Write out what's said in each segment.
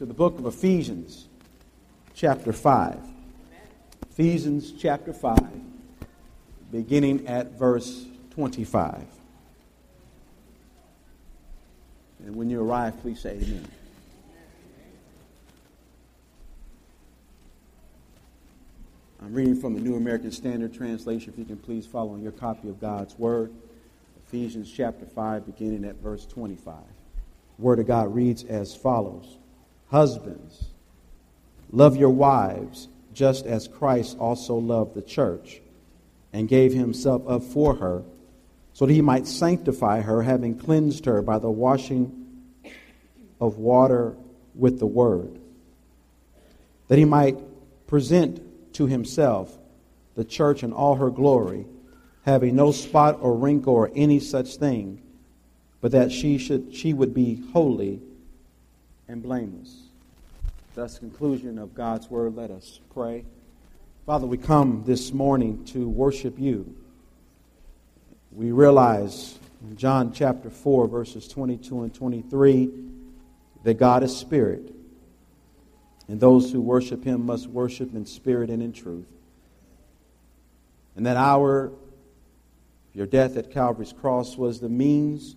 to the book of Ephesians, chapter 5. Ephesians chapter 5, beginning at verse 25. And when you arrive, please say amen. I'm reading from the New American Standard Translation. If you can please follow in your copy of God's Word. Ephesians chapter 5, beginning at verse 25. Word of God reads as follows Husbands, love your wives just as Christ also loved the church and gave himself up for her, so that he might sanctify her, having cleansed her by the washing of water with the word, that he might present to himself the church in all her glory, having no spot or wrinkle or any such thing, but that she should she would be holy and blameless. Thus, conclusion of God's word. Let us pray. Father, we come this morning to worship you. We realize in John chapter 4, verses 22 and 23, that God is spirit, and those who worship him must worship in spirit and in truth. And that our your death at Calvary's cross was the means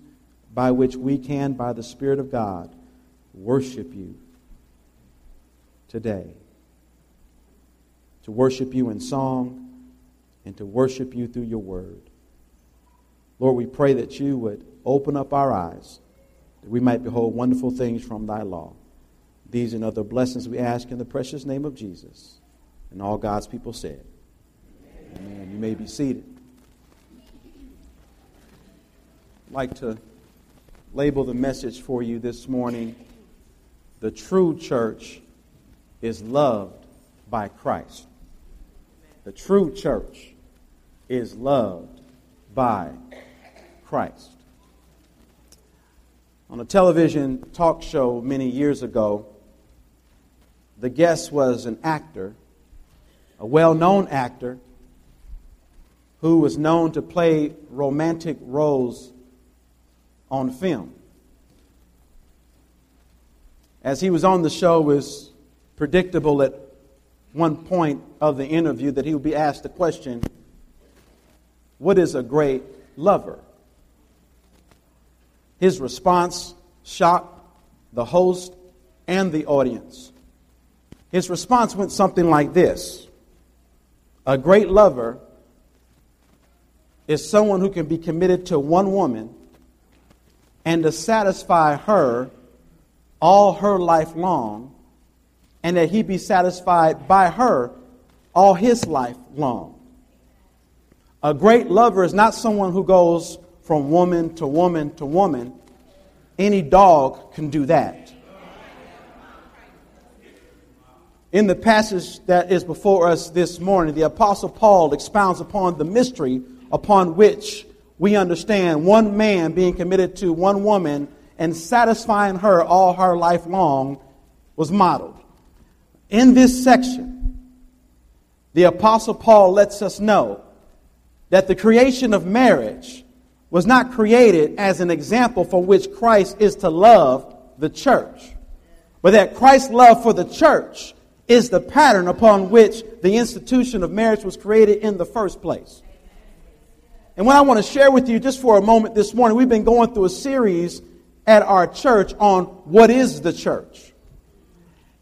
by which we can, by the Spirit of God, worship you today. To worship you in song and to worship you through your word. Lord, we pray that you would open up our eyes that we might behold wonderful things from thy law. These and other blessings we ask in the precious name of Jesus. And all God's people said, Amen. Amen. You may be seated. I'd like to label the message for you this morning The True Church is loved by Christ. The true church is loved by Christ. On a television talk show many years ago, the guest was an actor, a well known actor, who was known to play romantic roles on film. As he was on the show, was predictable at one point of the interview that he would be asked the question, What is a great lover? His response shocked the host and the audience. His response went something like this A great lover is someone who can be committed to one woman and to satisfy her all her life long and that he be satisfied by her all his life long. A great lover is not someone who goes from woman to woman to woman. Any dog can do that. In the passage that is before us this morning, the Apostle Paul expounds upon the mystery upon which we understand one man being committed to one woman and satisfying her all her life long was modeled in this section, the Apostle Paul lets us know that the creation of marriage was not created as an example for which Christ is to love the church, but that Christ's love for the church is the pattern upon which the institution of marriage was created in the first place. And what I want to share with you just for a moment this morning, we've been going through a series at our church on what is the church.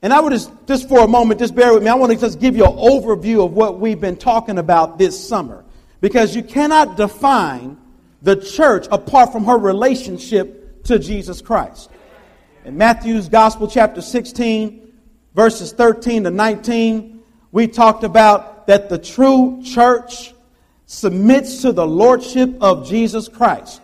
And I would just, just for a moment, just bear with me. I want to just give you an overview of what we've been talking about this summer. Because you cannot define the church apart from her relationship to Jesus Christ. In Matthew's Gospel, chapter 16, verses 13 to 19, we talked about that the true church submits to the lordship of Jesus Christ.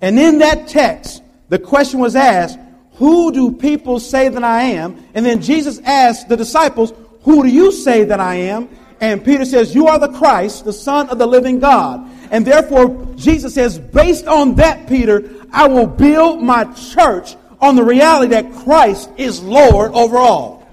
And in that text, the question was asked, who do people say that I am? And then Jesus asked the disciples, Who do you say that I am? And Peter says, You are the Christ, the Son of the living God. And therefore, Jesus says, Based on that, Peter, I will build my church on the reality that Christ is Lord over all.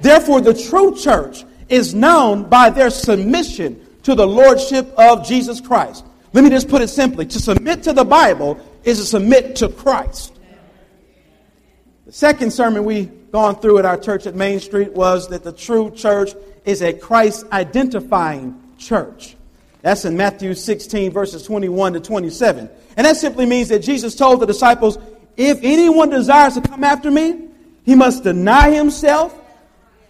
Therefore, the true church is known by their submission to the Lordship of Jesus Christ. Let me just put it simply to submit to the Bible is to submit to Christ. The second sermon we gone through at our church at Main Street was that the true church is a Christ identifying church. That's in Matthew 16, verses 21 to 27. And that simply means that Jesus told the disciples, if anyone desires to come after me, he must deny himself,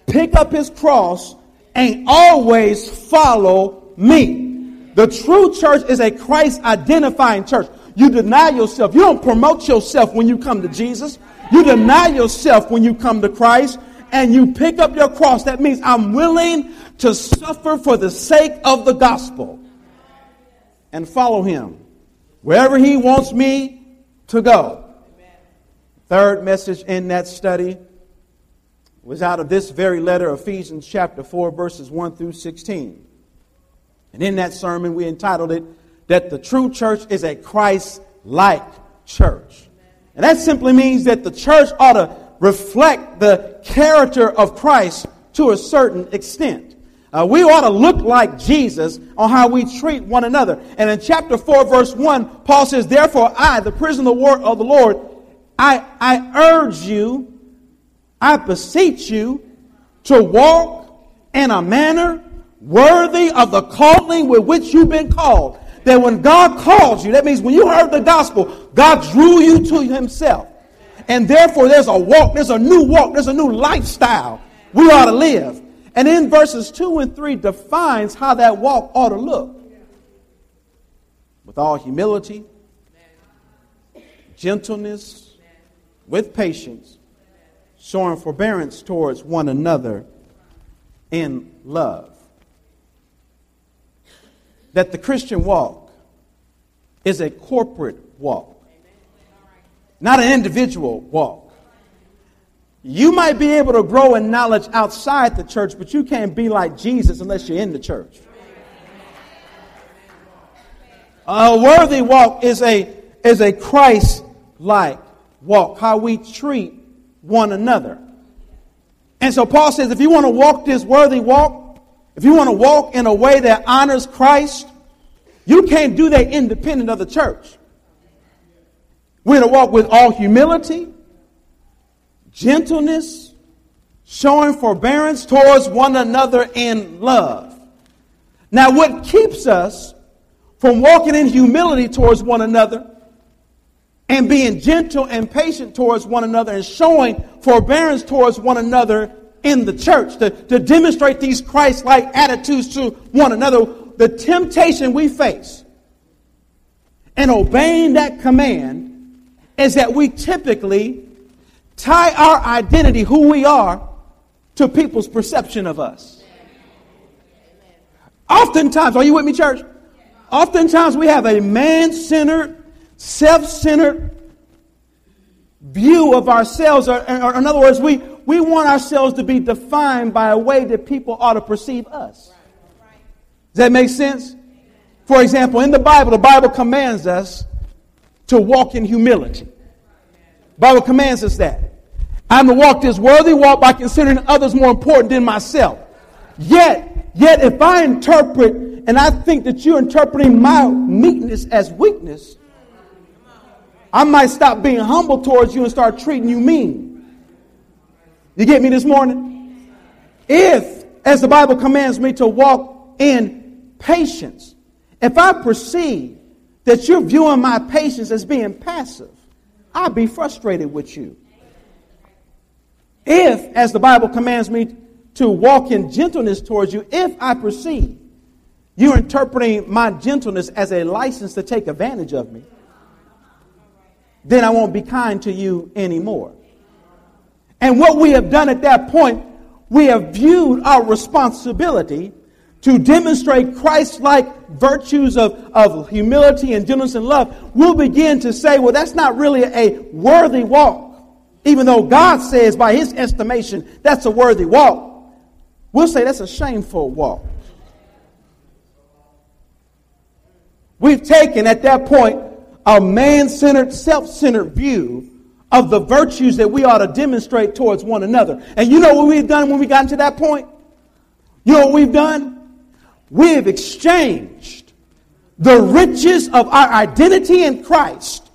pick up his cross, and always follow me. The true church is a Christ identifying church. You deny yourself. You don't promote yourself when you come to Jesus. You deny yourself when you come to Christ and you pick up your cross. That means I'm willing to suffer for the sake of the gospel and follow him wherever he wants me to go. Third message in that study was out of this very letter, Ephesians chapter 4, verses 1 through 16. And in that sermon, we entitled it, That the True Church is a Christ like Church. And that simply means that the church ought to reflect the character of Christ to a certain extent. Uh, we ought to look like Jesus on how we treat one another. And in chapter 4, verse 1, Paul says, Therefore, I, the prisoner of the Lord, I, I urge you, I beseech you to walk in a manner worthy of the calling with which you've been called. That when God called you, that means when you heard the gospel, God drew you to himself. And therefore, there's a walk, there's a new walk, there's a new lifestyle we ought to live. And in verses 2 and 3 defines how that walk ought to look. With all humility, gentleness, with patience, showing forbearance towards one another in love. That the Christian walk is a corporate walk, not an individual walk. You might be able to grow in knowledge outside the church, but you can't be like Jesus unless you're in the church. A worthy walk is a, is a Christ like walk, how we treat one another. And so Paul says if you want to walk this worthy walk, if you want to walk in a way that honors Christ, you can't do that independent of the church. We're to walk with all humility, gentleness, showing forbearance towards one another in love. Now, what keeps us from walking in humility towards one another and being gentle and patient towards one another and showing forbearance towards one another in the church to, to demonstrate these Christ like attitudes to one another, the temptation we face in obeying that command is that we typically tie our identity, who we are, to people's perception of us. Oftentimes, are you with me, church? Oftentimes we have a man centered self centered view of ourselves, or, or, in other words, we, we want ourselves to be defined by a way that people ought to perceive us. That make sense? For example, in the Bible, the Bible commands us to walk in humility. Bible commands us that. I'm to walk this worthy walk by considering others more important than myself. Yet, yet if I interpret and I think that you're interpreting my meekness as weakness, I might stop being humble towards you and start treating you mean. You get me this morning? If, as the Bible commands me to walk in patience, if I perceive that you're viewing my patience as being passive, I'll be frustrated with you. If, as the Bible commands me to walk in gentleness towards you, if I perceive you're interpreting my gentleness as a license to take advantage of me, then I won't be kind to you anymore. And what we have done at that point, we have viewed our responsibility to demonstrate Christ like virtues of, of humility and gentleness and love. We'll begin to say, well, that's not really a worthy walk. Even though God says, by his estimation, that's a worthy walk. We'll say that's a shameful walk. We've taken at that point a man centered, self centered view of the virtues that we ought to demonstrate towards one another. And you know what we've done when we got to that point? You know what we've done? We've exchanged the riches of our identity in Christ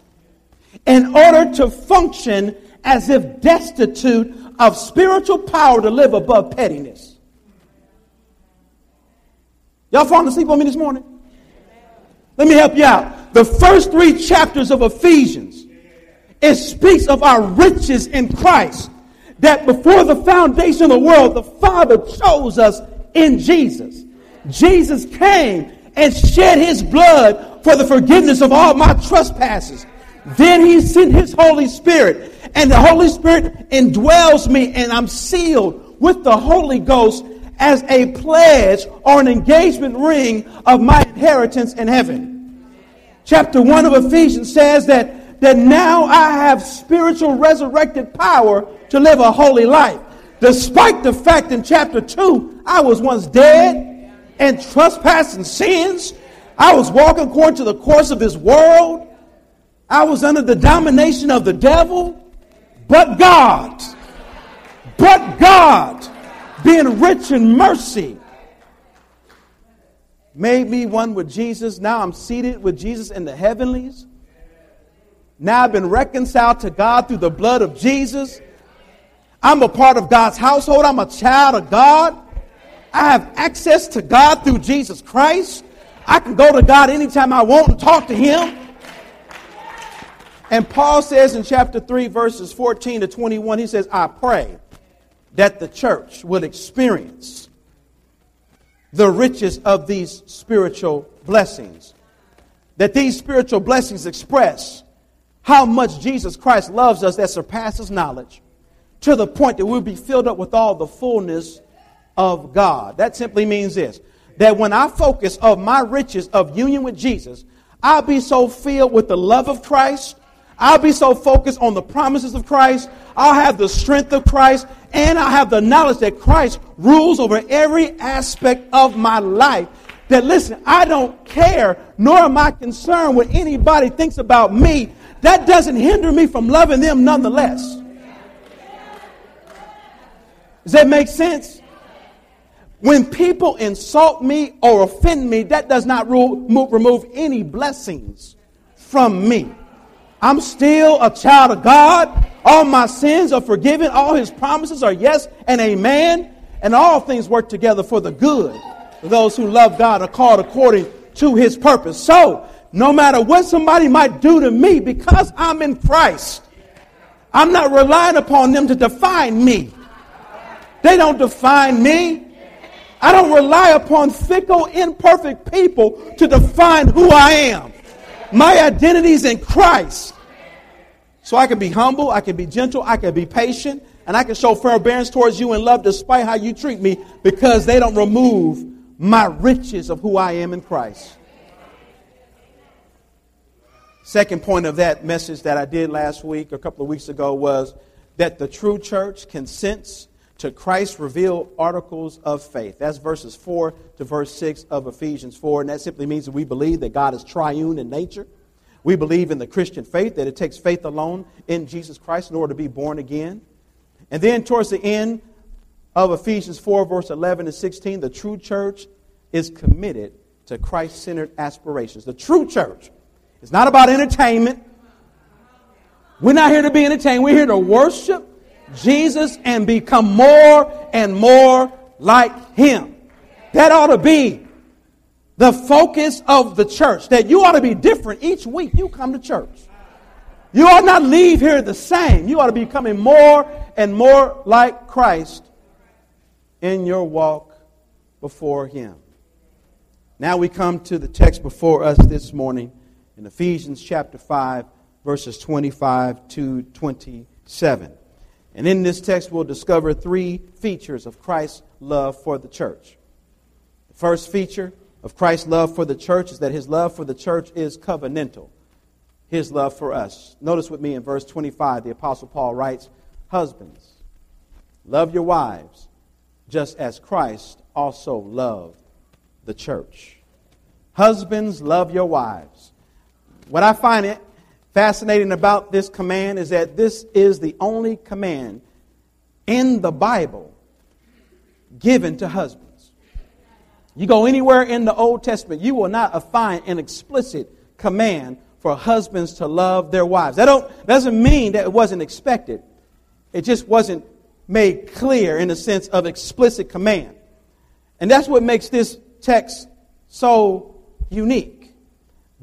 in order to function as if destitute of spiritual power to live above pettiness. Y'all falling asleep on me this morning? Let me help you out. The first three chapters of Ephesians, it speaks of our riches in Christ. That before the foundation of the world, the Father chose us in Jesus. Jesus came and shed his blood for the forgiveness of all my trespasses. Then he sent his Holy Spirit, and the Holy Spirit indwells me, and I'm sealed with the Holy Ghost as a pledge or an engagement ring of my inheritance in heaven. Chapter 1 of Ephesians says that, that now I have spiritual resurrected power to live a holy life. Despite the fact in chapter 2, I was once dead and trespassing sins. I was walking according to the course of this world. I was under the domination of the devil. But God, but God, being rich in mercy, made me one with Jesus. Now I'm seated with Jesus in the heavenlies. Now I've been reconciled to God through the blood of Jesus. I'm a part of God's household. I'm a child of God. I have access to God through Jesus Christ. I can go to God anytime I want and talk to Him. And Paul says in chapter 3, verses 14 to 21, he says, I pray that the church will experience the riches of these spiritual blessings. That these spiritual blessings express how much Jesus Christ loves us that surpasses knowledge to the point that we'll be filled up with all the fullness of God. That simply means this that when I focus of my riches of union with Jesus, I'll be so filled with the love of Christ. I'll be so focused on the promises of Christ. I'll have the strength of Christ and I'll have the knowledge that Christ rules over every aspect of my life. That listen, I don't care, nor am I concerned what anybody thinks about me. That doesn't hinder me from loving them nonetheless. Does that make sense? When people insult me or offend me, that does not remove any blessings from me. I'm still a child of God. All my sins are forgiven. All his promises are yes and amen. And all things work together for the good those who love God are called according to his purpose. So, no matter what somebody might do to me, because I'm in Christ, I'm not relying upon them to define me. They don't define me. I don't rely upon fickle, imperfect people to define who I am. My identity is in Christ. So I can be humble, I can be gentle, I can be patient, and I can show forbearance towards you in love despite how you treat me because they don't remove my riches of who I am in Christ. Second point of that message that I did last week, a couple of weeks ago, was that the true church consents to Christ revealed articles of faith. That's verses 4 to verse 6 of Ephesians 4. And that simply means that we believe that God is triune in nature. We believe in the Christian faith, that it takes faith alone in Jesus Christ in order to be born again. And then towards the end of Ephesians 4, verse 11 and 16, the true church is committed to Christ centered aspirations. The true church is not about entertainment. We're not here to be entertained. We're here to worship Jesus and become more and more like Him. That ought to be the focus of the church. That you ought to be different each week you come to church. You ought not leave here the same. You ought to be becoming more and more like Christ in your walk before Him. Now we come to the text before us this morning in Ephesians chapter 5, verses 25 to 27. And in this text, we'll discover three features of Christ's love for the church. The first feature of Christ's love for the church is that his love for the church is covenantal. His love for us. Notice with me in verse 25, the Apostle Paul writes, Husbands, love your wives, just as Christ also loved the church. Husbands, love your wives. What I find it fascinating about this command is that this is the only command in the Bible given to husbands. You go anywhere in the Old Testament, you will not find an explicit command for husbands to love their wives. That don't, doesn't mean that it wasn't expected. It just wasn't made clear in the sense of explicit command. And that's what makes this text so unique.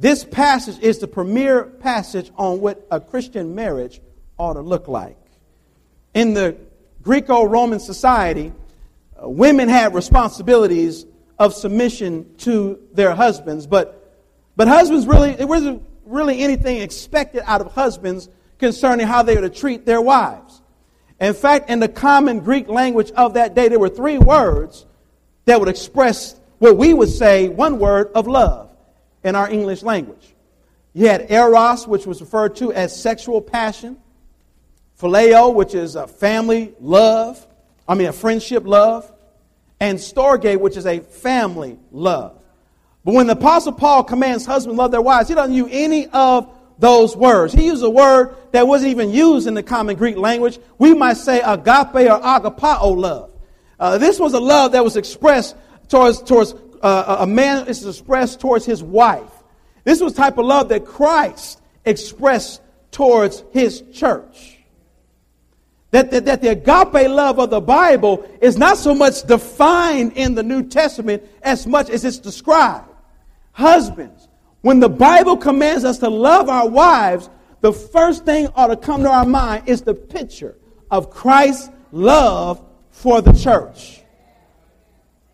This passage is the premier passage on what a Christian marriage ought to look like. In the Greco Roman society, uh, women had responsibilities of submission to their husbands, but, but husbands really, it wasn't really anything expected out of husbands concerning how they were to treat their wives. In fact, in the common Greek language of that day, there were three words that would express what we would say one word of love in our English language. You had eros, which was referred to as sexual passion, phileo, which is a family love, I mean a friendship love, and storge, which is a family love. But when the Apostle Paul commands husbands love their wives, he doesn't use any of those words. He used a word that wasn't even used in the common Greek language. We might say agape or agapao love. Uh, this was a love that was expressed towards, towards uh, a man is expressed towards his wife. This was type of love that Christ expressed towards his church. That, that, that the agape love of the Bible is not so much defined in the New Testament as much as it's described. Husbands, when the Bible commands us to love our wives, the first thing ought to come to our mind is the picture of Christ's love for the church.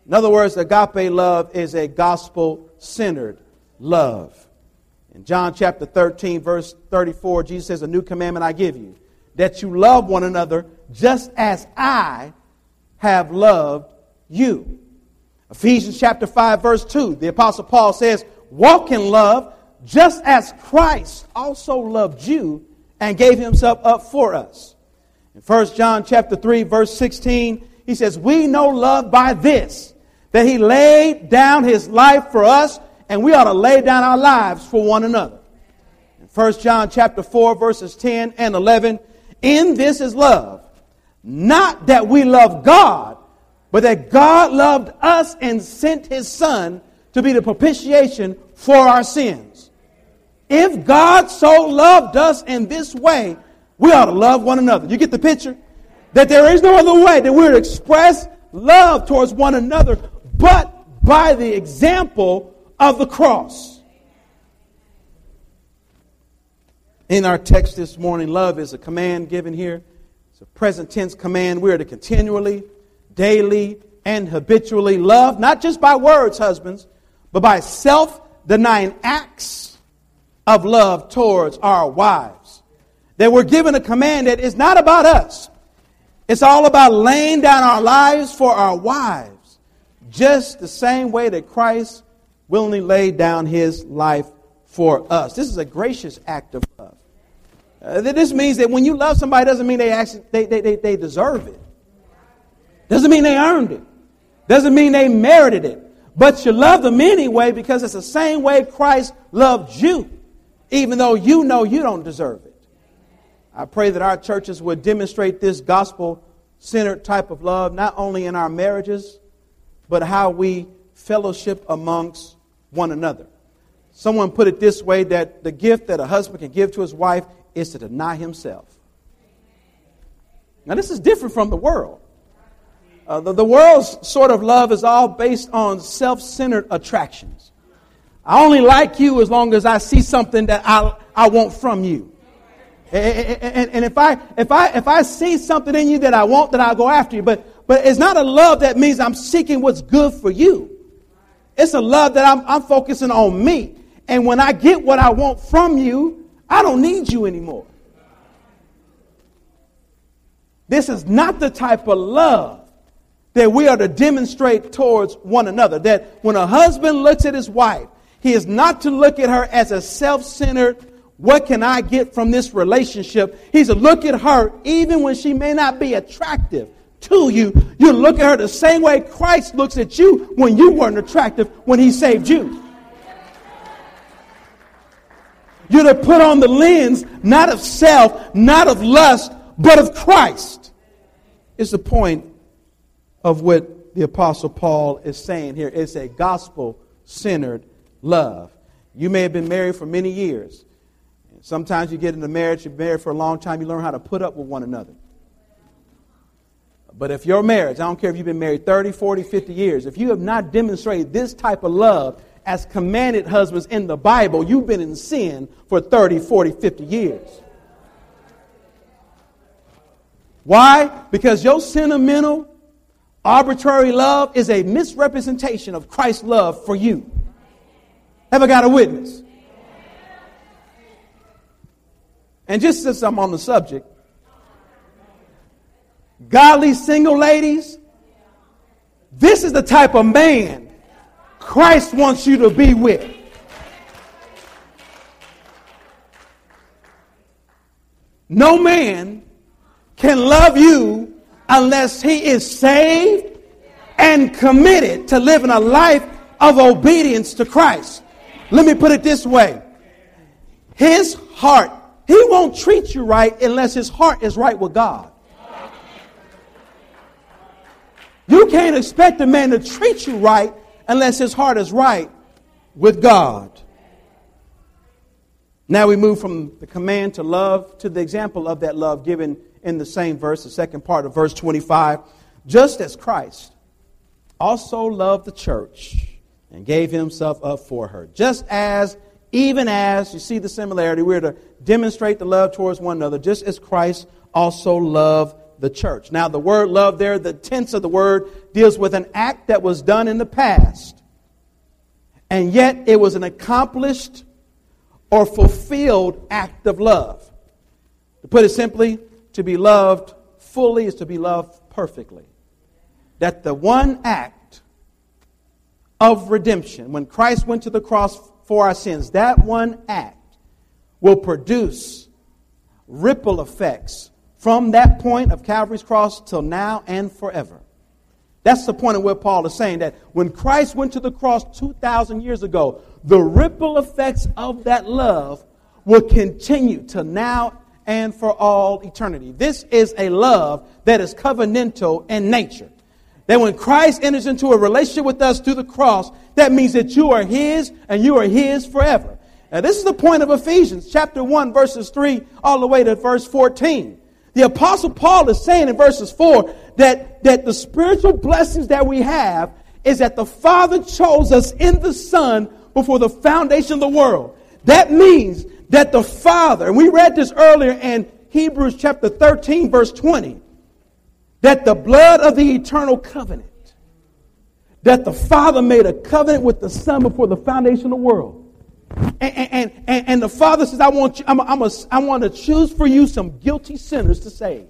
In other words, agape love is a gospel centered love. In John chapter 13, verse 34, Jesus says, A new commandment I give you that you love one another just as I have loved you. Ephesians chapter 5 verse 2, the apostle Paul says, walk in love just as Christ also loved you and gave himself up for us. In 1 John chapter 3 verse 16, he says, we know love by this, that he laid down his life for us and we ought to lay down our lives for one another. In 1 John chapter 4 verses 10 and 11, in this is love. Not that we love God, but that God loved us and sent his son to be the propitiation for our sins. If God so loved us in this way, we ought to love one another. You get the picture? That there is no other way that we're to express love towards one another but by the example of the cross. in our text this morning, love is a command given here. It's a present tense command. We are to continually, daily, and habitually love, not just by words, husbands, but by self denying acts of love towards our wives. That we're given a command that is not about us, it's all about laying down our lives for our wives, just the same way that Christ willingly laid down his life for us. This is a gracious act of love. Uh, this means that when you love somebody, doesn't mean they actually they, they, they, they deserve it. Doesn't mean they earned it. Doesn't mean they merited it. But you love them anyway because it's the same way Christ loved you, even though you know you don't deserve it. I pray that our churches would demonstrate this gospel centered type of love, not only in our marriages, but how we fellowship amongst one another. Someone put it this way that the gift that a husband can give to his wife is to deny himself. Now, this is different from the world. Uh, the, the world's sort of love is all based on self centered attractions. I only like you as long as I see something that I, I want from you. And, and, and, if I if I if I see something in you that I want, then I'll go after you. But but it's not a love that means I'm seeking what's good for you. It's a love that I'm, I'm focusing on me. And when I get what I want from you, I don't need you anymore. This is not the type of love that we are to demonstrate towards one another. That when a husband looks at his wife, he is not to look at her as a self centered, what can I get from this relationship? He's to look at her even when she may not be attractive to you. You look at her the same way Christ looks at you when you weren't attractive when he saved you. You're to put on the lens not of self, not of lust, but of Christ. Is the point of what the Apostle Paul is saying here. It's a gospel centered love. You may have been married for many years. Sometimes you get into marriage, you're married for a long time, you learn how to put up with one another. But if your marriage, I don't care if you've been married 30, 40, 50 years, if you have not demonstrated this type of love as commanded husbands in the Bible, you've been in sin for 30, 40, 50 years. Why? Because your sentimental, arbitrary love is a misrepresentation of Christ's love for you. Have I got a witness? And just since I'm on the subject, godly single ladies, this is the type of man Christ wants you to be with. No man can love you unless he is saved and committed to living a life of obedience to Christ. Let me put it this way His heart, he won't treat you right unless his heart is right with God. You can't expect a man to treat you right unless his heart is right with God. Now we move from the command to love to the example of that love given in the same verse, the second part of verse 25. Just as Christ also loved the church and gave himself up for her. Just as, even as, you see the similarity, we're to demonstrate the love towards one another, just as Christ also loved the church. Now, the word love there, the tense of the word, deals with an act that was done in the past, and yet it was an accomplished or fulfilled act of love. To put it simply, to be loved fully is to be loved perfectly. That the one act of redemption, when Christ went to the cross for our sins, that one act will produce ripple effects from that point of Calvary's cross till now and forever. That's the point of where Paul is saying that when Christ went to the cross 2,000 years ago, the ripple effects of that love will continue to now and for all eternity. This is a love that is covenantal in nature. That when Christ enters into a relationship with us through the cross, that means that you are His and you are His forever. Now, this is the point of Ephesians chapter 1, verses 3 all the way to verse 14. The Apostle Paul is saying in verses 4 that, that the spiritual blessings that we have is that the Father chose us in the Son before the foundation of the world. That means that the Father, and we read this earlier in Hebrews chapter 13, verse 20, that the blood of the eternal covenant, that the Father made a covenant with the Son before the foundation of the world. And, and, and, the Father says, I want, you, I'm, I'm a, I want to choose for you some guilty sinners to save.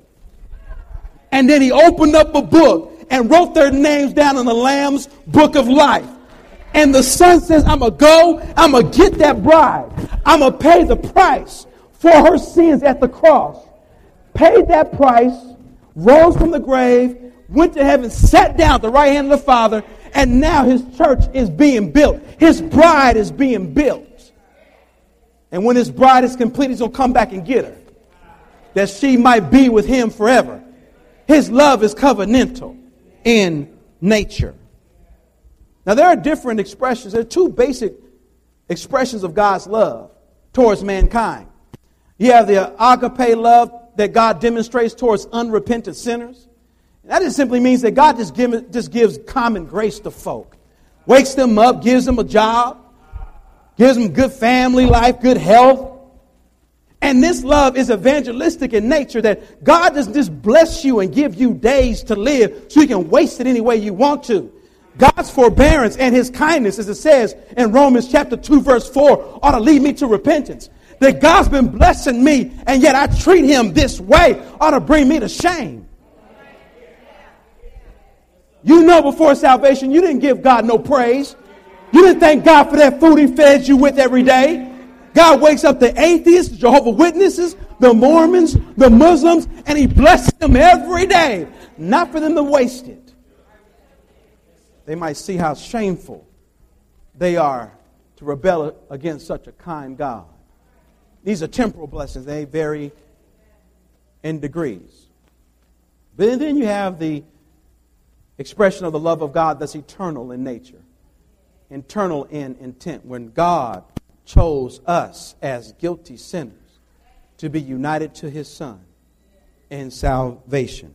And then he opened up a book and wrote their names down in the Lamb's book of life. And the son says, I'm going to go, I'm going to get that bride. I'm going to pay the price for her sins at the cross. Paid that price, rose from the grave, went to heaven, sat down at the right hand of the Father, and now his church is being built. His bride is being built. And when his bride is complete, he's going to come back and get her. That she might be with him forever. His love is covenantal in nature. Now, there are different expressions. There are two basic expressions of God's love towards mankind. You have the agape love that God demonstrates towards unrepentant sinners. That just simply means that God just, give, just gives common grace to folk. Wakes them up, gives them a job, gives them good family life, good health. And this love is evangelistic in nature that God doesn't just bless you and give you days to live so you can waste it any way you want to. God's forbearance and his kindness, as it says in Romans chapter 2, verse 4, ought to lead me to repentance. That God's been blessing me and yet I treat him this way ought to bring me to shame. You know before salvation, you didn't give God no praise. You didn't thank God for that food He fed you with every day. God wakes up the atheists, the Jehovah Witnesses, the Mormons, the Muslims, and He blesses them every day. Not for them to waste it. They might see how shameful they are to rebel against such a kind God. These are temporal blessings, they vary in degrees. But then you have the expression of the love of God that's eternal in nature internal in intent when God chose us as guilty sinners to be united to his Son in salvation.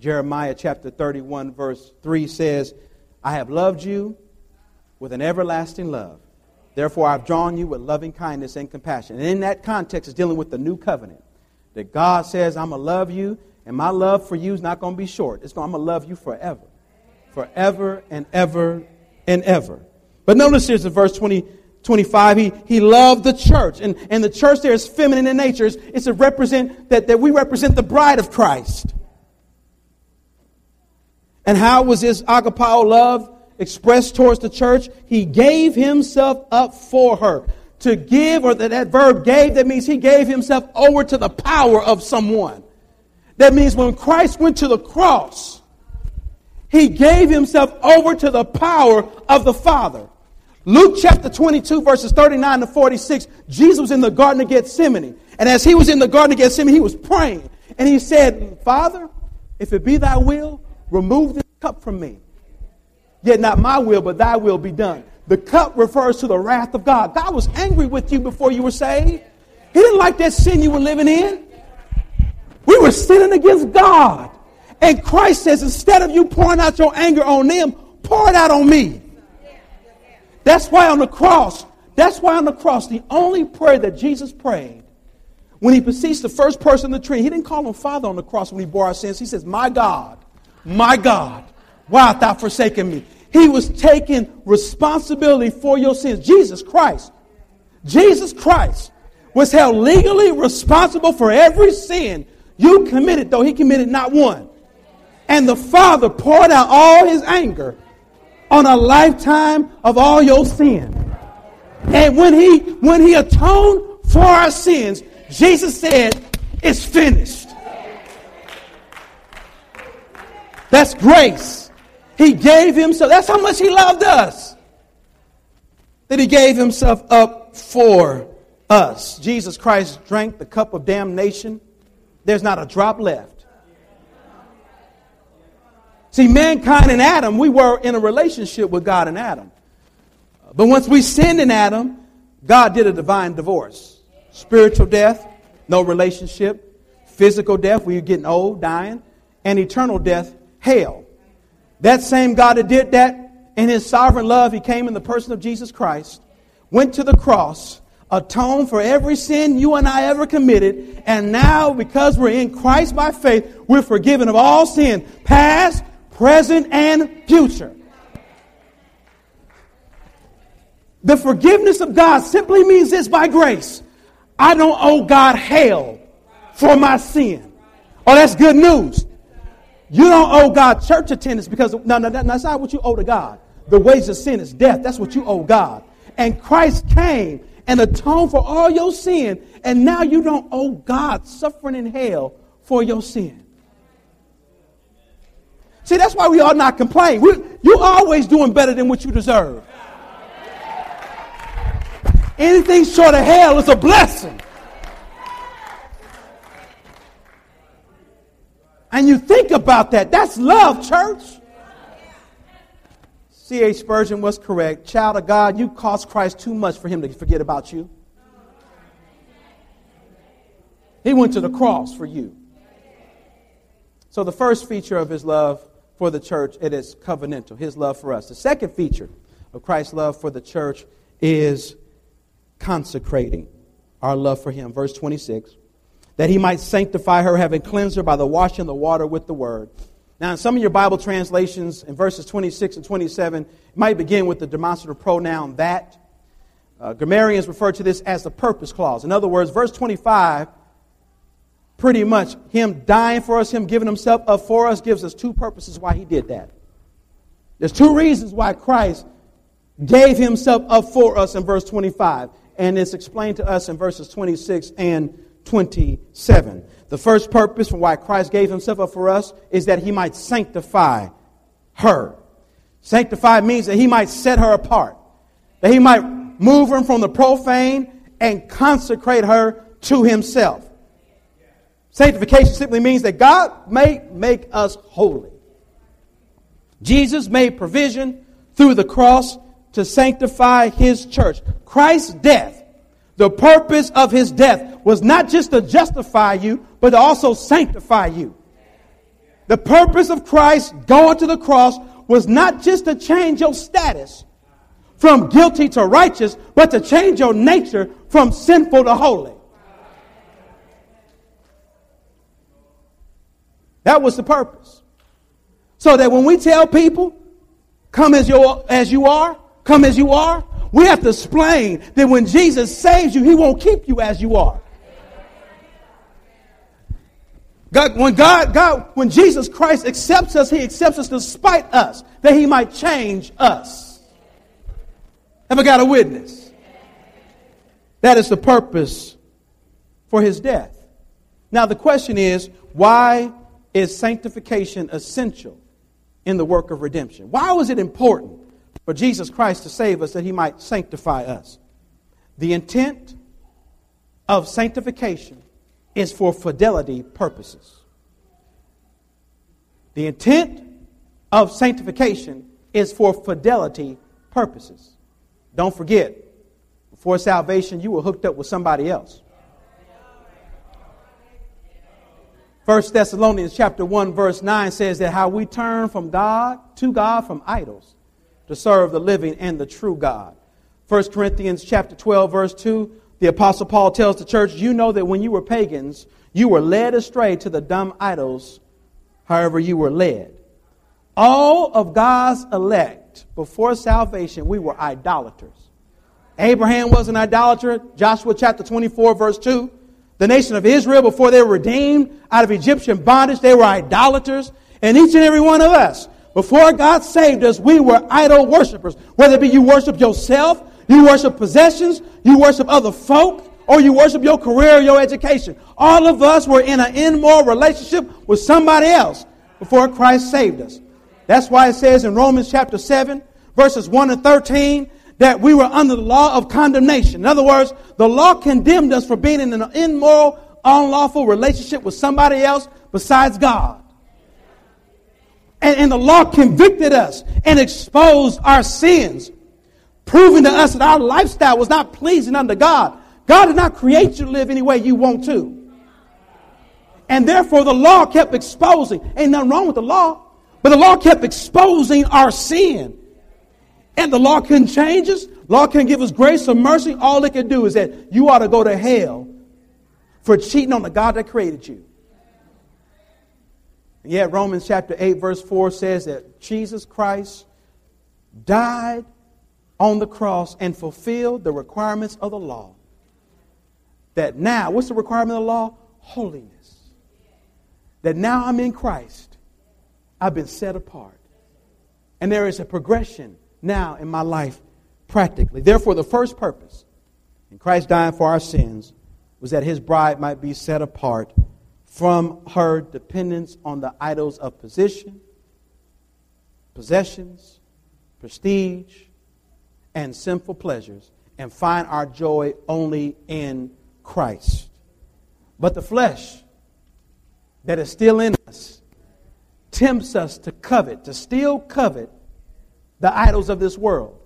Jeremiah chapter 31, verse 3 says, I have loved you with an everlasting love. Therefore, I've drawn you with loving kindness and compassion. And in that context, it's dealing with the new covenant. That God says, I'm going to love you, and my love for you is not going to be short. It's going, I'm going to love you forever. Forever and ever and ever. But notice here's in verse 20, 25, he, he loved the church. And, and the church there is feminine in nature. It's, it's to represent that, that we represent the bride of Christ. And how was this agapao love expressed towards the church? He gave himself up for her. To give, or that, that verb gave, that means he gave himself over to the power of someone. That means when Christ went to the cross, he gave himself over to the power of the Father. Luke chapter 22, verses 39 to 46, Jesus was in the Garden of Gethsemane. And as he was in the Garden of Gethsemane, he was praying. And he said, Father, if it be thy will, remove this cup from me. Yet not my will, but thy will be done. The cup refers to the wrath of God. God was angry with you before you were saved. He didn't like that sin you were living in. We were sinning against God. And Christ says, instead of you pouring out your anger on them, pour it out on me. That's why on the cross, that's why on the cross, the only prayer that Jesus prayed when he beseeched the first person in the tree, he didn't call him Father on the cross when he bore our sins. He says, My God, my God, why hast thou forsaken me? He was taking responsibility for your sins. Jesus Christ, Jesus Christ was held legally responsible for every sin you committed, though he committed not one. And the Father poured out all his anger on a lifetime of all your sin. And when he when he atoned for our sins, Jesus said, "It's finished." That's grace. He gave himself. That's how much he loved us. That he gave himself up for us. Jesus Christ drank the cup of damnation. There's not a drop left. See, mankind and Adam, we were in a relationship with God and Adam. But once we sinned in Adam, God did a divine divorce. Spiritual death, no relationship. Physical death, we are getting old, dying. And eternal death, hell. That same God that did that in his sovereign love, he came in the person of Jesus Christ, went to the cross, atoned for every sin you and I ever committed, and now, because we're in Christ by faith, we're forgiven of all sin, past, present, and future. The forgiveness of God simply means this by grace. I don't owe God hell for my sin. Oh, that's good news. You don't owe God church attendance because, no, no, that's not what you owe to God. The wages of sin is death. That's what you owe God. And Christ came and atoned for all your sin, and now you don't owe God suffering in hell for your sin. See, that's why we ought not complain. We, you're always doing better than what you deserve. Anything short of hell is a blessing. And you think about that. That's love, church. C.H. Spurgeon was correct. Child of God, you cost Christ too much for him to forget about you. He went to the cross for you. So, the first feature of his love for the church, it is covenantal, his love for us. The second feature of Christ's love for the church is consecrating our love for him. Verse 26 that he might sanctify her, having cleansed her by the washing of the water with the word. Now, in some of your Bible translations, in verses 26 and 27, it might begin with the demonstrative pronoun that. Uh, grammarians refer to this as the purpose clause. In other words, verse 25 pretty much him dying for us, him giving himself up for us, gives us two purposes why he did that. There's two reasons why Christ gave himself up for us in verse 25, and it's explained to us in verses 26 and 27. The first purpose for why Christ gave himself up for us is that he might sanctify her. Sanctify means that he might set her apart, that he might move her from the profane and consecrate her to himself. Sanctification simply means that God may make us holy. Jesus made provision through the cross to sanctify his church. Christ's death, the purpose of his death was not just to justify you, but to also sanctify you. The purpose of Christ going to the cross was not just to change your status from guilty to righteous, but to change your nature from sinful to holy. That was the purpose. So that when we tell people, come as you, as you are, come as you are, we have to explain that when Jesus saves you, he won't keep you as you are. God, when God, God, when Jesus Christ accepts us, He accepts us despite us, that He might change us. Have I got a witness? That is the purpose for His death. Now the question is, why is sanctification essential in the work of redemption? Why was it important for Jesus Christ to save us that He might sanctify us? The intent of sanctification is for fidelity purposes. The intent of sanctification is for fidelity purposes. Don't forget, before salvation, you were hooked up with somebody else. 1 Thessalonians chapter 1 verse 9 says that how we turn from God to God from idols to serve the living and the true God. 1 Corinthians chapter 12 verse 2 the Apostle Paul tells the church, You know that when you were pagans, you were led astray to the dumb idols, however, you were led. All of God's elect before salvation, we were idolaters. Abraham was an idolater. Joshua chapter 24, verse 2. The nation of Israel, before they were redeemed out of Egyptian bondage, they were idolaters. And each and every one of us, before God saved us, we were idol worshippers. Whether it be you worship yourself, you worship possessions, you worship other folk, or you worship your career or your education. All of us were in an immoral relationship with somebody else before Christ saved us. That's why it says in Romans chapter 7, verses 1 and 13, that we were under the law of condemnation. In other words, the law condemned us for being in an immoral, unlawful relationship with somebody else besides God. And, and the law convicted us and exposed our sins proving to us that our lifestyle was not pleasing unto God. God did not create you to live any way you want to. And therefore, the law kept exposing. Ain't nothing wrong with the law, but the law kept exposing our sin. And the law can't change us. Law can give us grace or mercy. All it can do is that you ought to go to hell for cheating on the God that created you. And yet, Romans chapter 8, verse 4 says that Jesus Christ died on the cross and fulfilled the requirements of the law. That now, what's the requirement of the law? Holiness. That now I'm in Christ, I've been set apart. And there is a progression now in my life practically. Therefore, the first purpose in Christ dying for our sins was that his bride might be set apart from her dependence on the idols of position, possessions, prestige, and sinful pleasures and find our joy only in Christ. But the flesh that is still in us tempts us to covet, to still covet the idols of this world.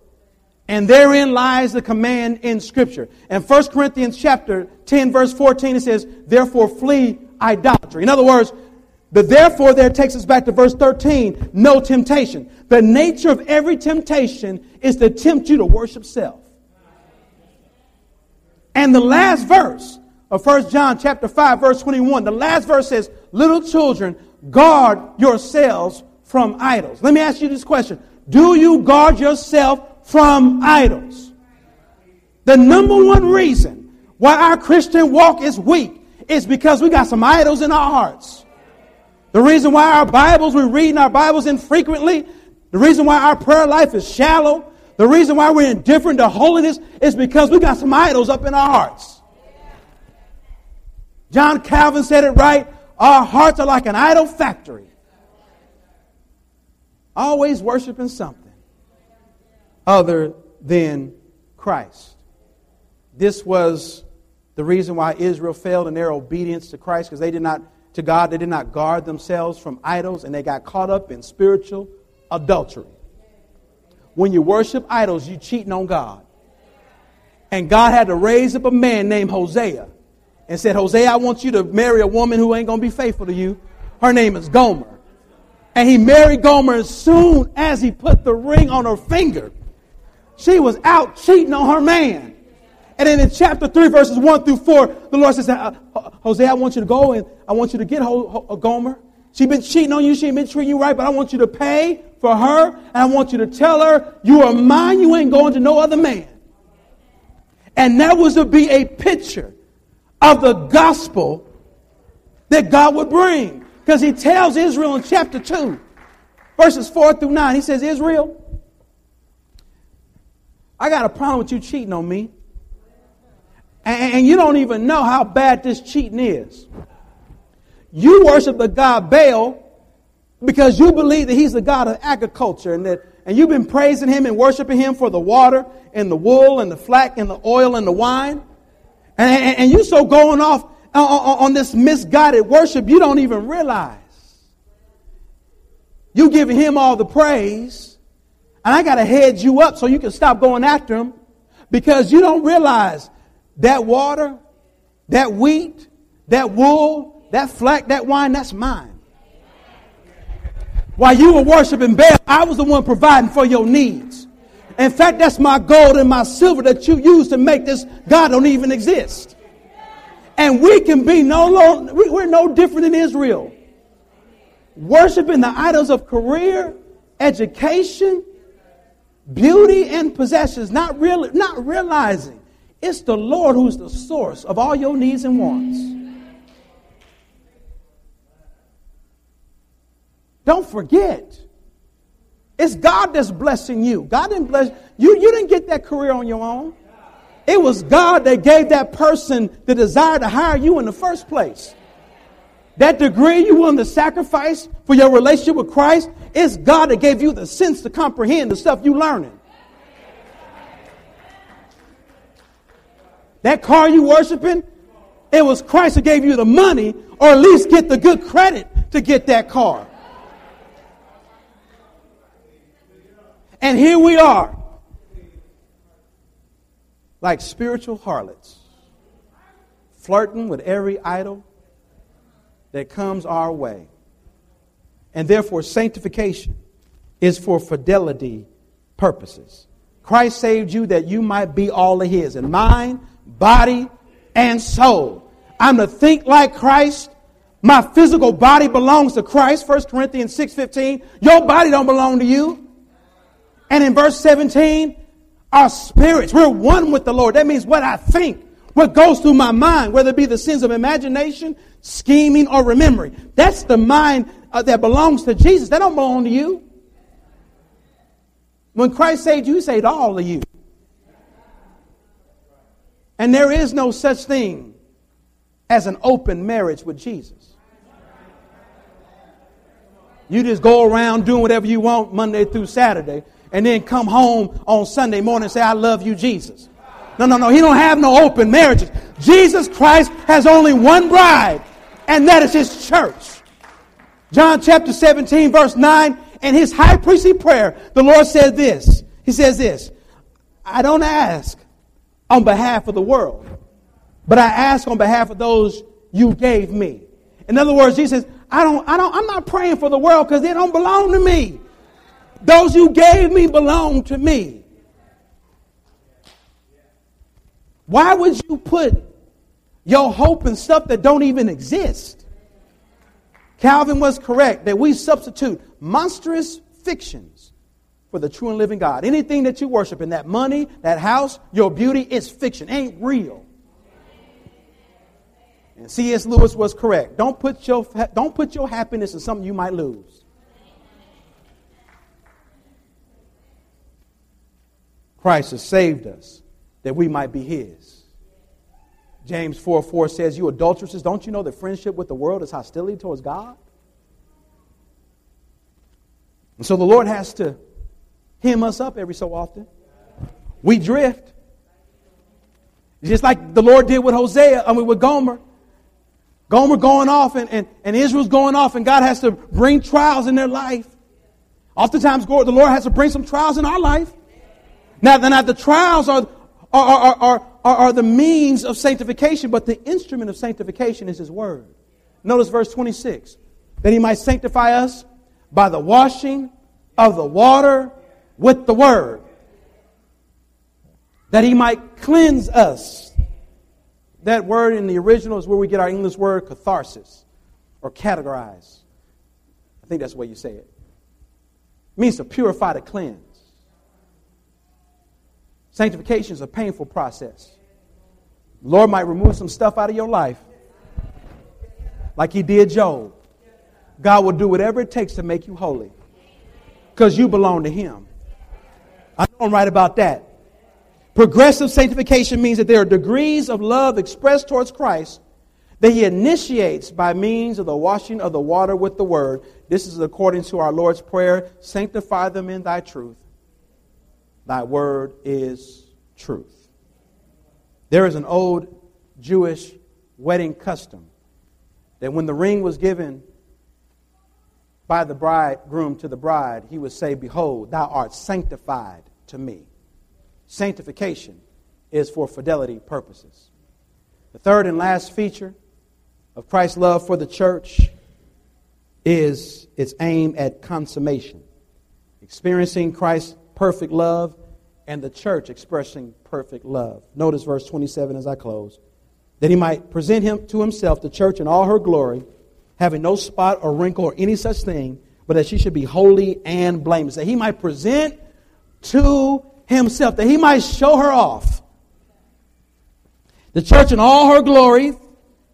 And therein lies the command in Scripture. And 1 Corinthians chapter 10, verse 14, it says, Therefore flee idolatry. In other words, the therefore, there takes us back to verse 13 no temptation. The nature of every temptation is to tempt you to worship self. And the last verse of 1 John chapter 5, verse 21, the last verse says, Little children, guard yourselves from idols. Let me ask you this question Do you guard yourself from idols? The number one reason why our Christian walk is weak is because we got some idols in our hearts. The reason why our Bibles, we're reading our Bibles infrequently, the reason why our prayer life is shallow, the reason why we're indifferent to holiness is because we got some idols up in our hearts. John Calvin said it right. Our hearts are like an idol factory. Always worshiping something other than Christ. This was the reason why Israel failed in their obedience to Christ because they did not to God. They did not guard themselves from idols and they got caught up in spiritual adultery. When you worship idols, you cheating on God. And God had to raise up a man named Hosea and said, Hosea, I want you to marry a woman who ain't going to be faithful to you. Her name is Gomer. And he married Gomer as soon as he put the ring on her finger. She was out cheating on her man. And then in chapter 3, verses 1 through 4, the Lord says, uh, Hosea, I want you to go and I want you to get Gomer. She's been cheating on you. She ain't been treating you right, but I want you to pay for her. And I want you to tell her, you are mine. You ain't going to no other man. And that was to be a picture of the gospel that God would bring. Because he tells Israel in chapter 2, verses 4 through 9, he says, Israel, I got a problem with you cheating on me. And, and you don't even know how bad this cheating is. You worship the God Baal because you believe that he's the God of agriculture and that and you've been praising him and worshiping him for the water and the wool and the flax and the oil and the wine. And, and, and you so going off on, on, on this misguided worship, you don't even realize. You giving him all the praise, and I got to head you up so you can stop going after him because you don't realize that water, that wheat, that wool, that flax, that wine, that's mine. While you were worshiping Baal, I was the one providing for your needs. In fact, that's my gold and my silver that you use to make this God don't even exist. And we can be no longer, we're no different than Israel. Worshiping the idols of career, education, beauty, and possessions, not really, not realizing it's the Lord who's the source of all your needs and wants. Don't forget. It's God that's blessing you. God didn't bless you. You didn't get that career on your own. It was God that gave that person the desire to hire you in the first place. That degree you willing to sacrifice for your relationship with Christ, it's God that gave you the sense to comprehend the stuff you learning. That car you worshiping, it was Christ that gave you the money, or at least get the good credit to get that car. And here we are, like spiritual harlots, flirting with every idol that comes our way. And therefore, sanctification is for fidelity purposes. Christ saved you that you might be all of His in mind, body, and soul. I'm to think like Christ. My physical body belongs to Christ. 1 Corinthians 6.15. Your body don't belong to you. And in verse 17, our spirits, we're one with the Lord. That means what I think, what goes through my mind, whether it be the sins of imagination, scheming, or remembering. That's the mind uh, that belongs to Jesus. That don't belong to you. When Christ saved you, he saved all of you. And there is no such thing as an open marriage with Jesus. You just go around doing whatever you want Monday through Saturday and then come home on Sunday morning and say, I love you, Jesus. No, no, no. He don't have no open marriages. Jesus Christ has only one bride, and that is his church. John chapter 17, verse 9, in his high priestly prayer, the Lord said this. He says this, I don't ask on behalf of the world, but I ask on behalf of those you gave me. In other words, Jesus says, I don't, I don't, I'm not praying for the world because they don't belong to me. Those you gave me belong to me. Why would you put your hope in stuff that don't even exist? Calvin was correct that we substitute monstrous fictions for the true and living God. Anything that you worship in that money, that house, your beauty, is fiction, ain't real. And C.S. Lewis was correct. Don't put your, don't put your happiness in something you might lose. Christ has saved us that we might be his. James 4 4 says, You adulteresses, don't you know that friendship with the world is hostility towards God? And so the Lord has to hem us up every so often. We drift. Just like the Lord did with Hosea, I mean with Gomer. Gomer going off and, and, and Israel's going off, and God has to bring trials in their life. Oftentimes, the Lord has to bring some trials in our life. Now, now the trials are, are, are, are, are, the means of sanctification, but the instrument of sanctification is His Word. Notice verse 26 that He might sanctify us by the washing of the water with the word, that he might cleanse us. That word in the original is where we get our English word catharsis or categorize. I think that's the way you say it. It means to purify, to cleanse. Sanctification is a painful process. Lord might remove some stuff out of your life, like He did Job. God will do whatever it takes to make you holy because you belong to Him. I know I'm right about that. Progressive sanctification means that there are degrees of love expressed towards Christ that He initiates by means of the washing of the water with the Word. This is according to our Lord's Prayer Sanctify them in Thy truth. Thy Word is truth. There is an old Jewish wedding custom that when the ring was given by the bridegroom to the bride, he would say, Behold, thou art sanctified to me. Sanctification is for fidelity purposes. The third and last feature of Christ's love for the church is its aim at consummation. Experiencing Christ's perfect love and the church expressing perfect love. Notice verse 27 as I close. That he might present him to himself, the church in all her glory having no spot or wrinkle or any such thing, but that she should be holy and blameless. That he might present to himself, that he might show her off. The church in all her glory,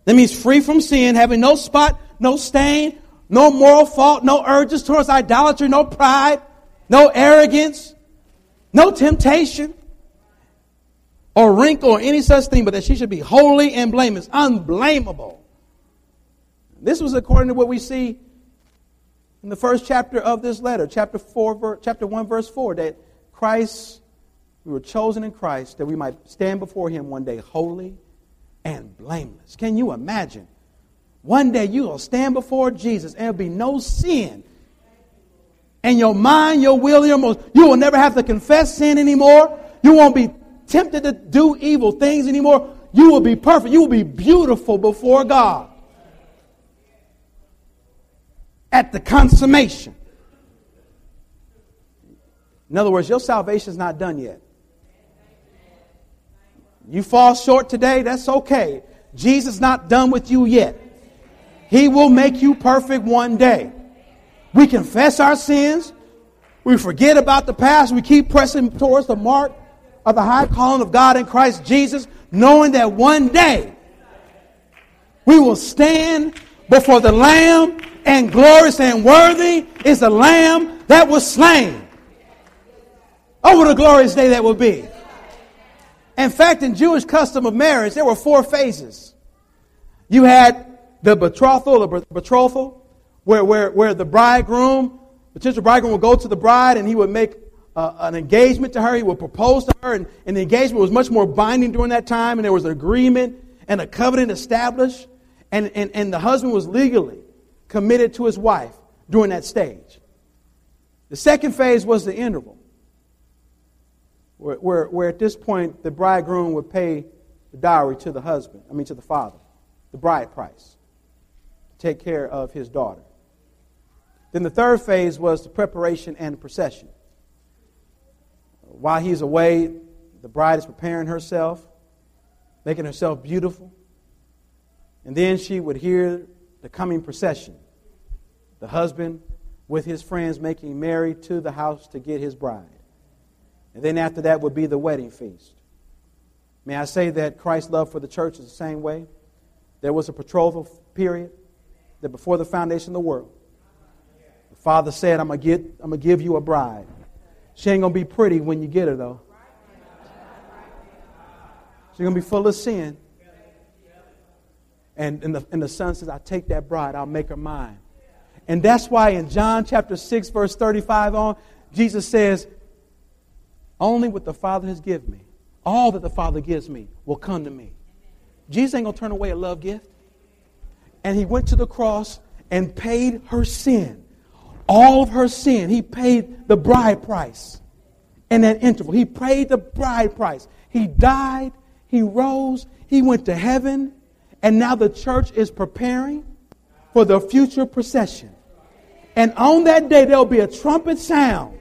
that means free from sin, having no spot, no stain, no moral fault, no urges towards idolatry, no pride, no arrogance, no temptation or wrinkle or any such thing, but that she should be holy and blameless, unblameable. This was according to what we see in the first chapter of this letter, chapter 4, chapter 1, verse 4, that Christ, we were chosen in Christ that we might stand before him one day holy and blameless. Can you imagine? One day you will stand before Jesus and there'll be no sin. And your mind, your will, your most, you will never have to confess sin anymore. You won't be tempted to do evil things anymore. You will be perfect. You will be beautiful before God at the consummation. In other words, your salvation is not done yet. You fall short today, that's okay. Jesus is not done with you yet. He will make you perfect one day. We confess our sins. We forget about the past. We keep pressing towards the mark of the high calling of God in Christ Jesus, knowing that one day we will stand before the Lamb and glorious and worthy is the Lamb that was slain. Oh, what a glorious day that will be. In fact, in Jewish custom of marriage, there were four phases. You had the betrothal, the betrothal, where, where, where the bridegroom, potential bridegroom would go to the bride and he would make uh, an engagement to her. He would propose to her, and, and the engagement was much more binding during that time, and there was an agreement and a covenant established, and, and, and the husband was legally committed to his wife during that stage. The second phase was the interval, where, where, where at this point the bridegroom would pay the dowry to the husband, I mean to the father, the bride price, to take care of his daughter. Then the third phase was the preparation and the procession. While he's away, the bride is preparing herself, making herself beautiful. And then she would hear the coming procession. The husband with his friends making merry to the house to get his bride. And then after that would be the wedding feast. May I say that Christ's love for the church is the same way? There was a betrothal period that before the foundation of the world, father said, I'm to give you a bride. She ain't going to be pretty when you get her, though. She's going to be full of sin. And, and, the, and the son says, I'll take that bride, I'll make her mine. And that's why in John chapter 6, verse 35 on, Jesus says, Only what the Father has given me, all that the Father gives me, will come to me. Jesus ain't going to turn away a love gift. And he went to the cross and paid her sin. All of her sin. He paid the bride price in that interval. He paid the bride price. He died. He rose. He went to heaven. And now the church is preparing for the future procession. And on that day, there'll be a trumpet sound,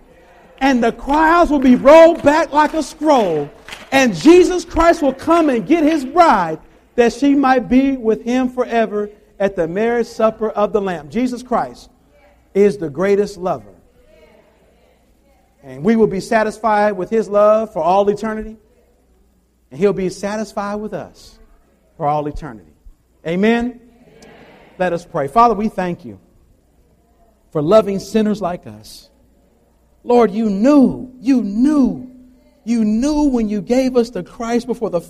and the crowds will be rolled back like a scroll, and Jesus Christ will come and get his bride that she might be with him forever at the marriage supper of the Lamb. Jesus Christ is the greatest lover. And we will be satisfied with his love for all eternity. And he'll be satisfied with us for all eternity. Amen? Amen? Let us pray. Father, we thank you for loving sinners like us. Lord, you knew, you knew, you knew when you gave us the Christ before the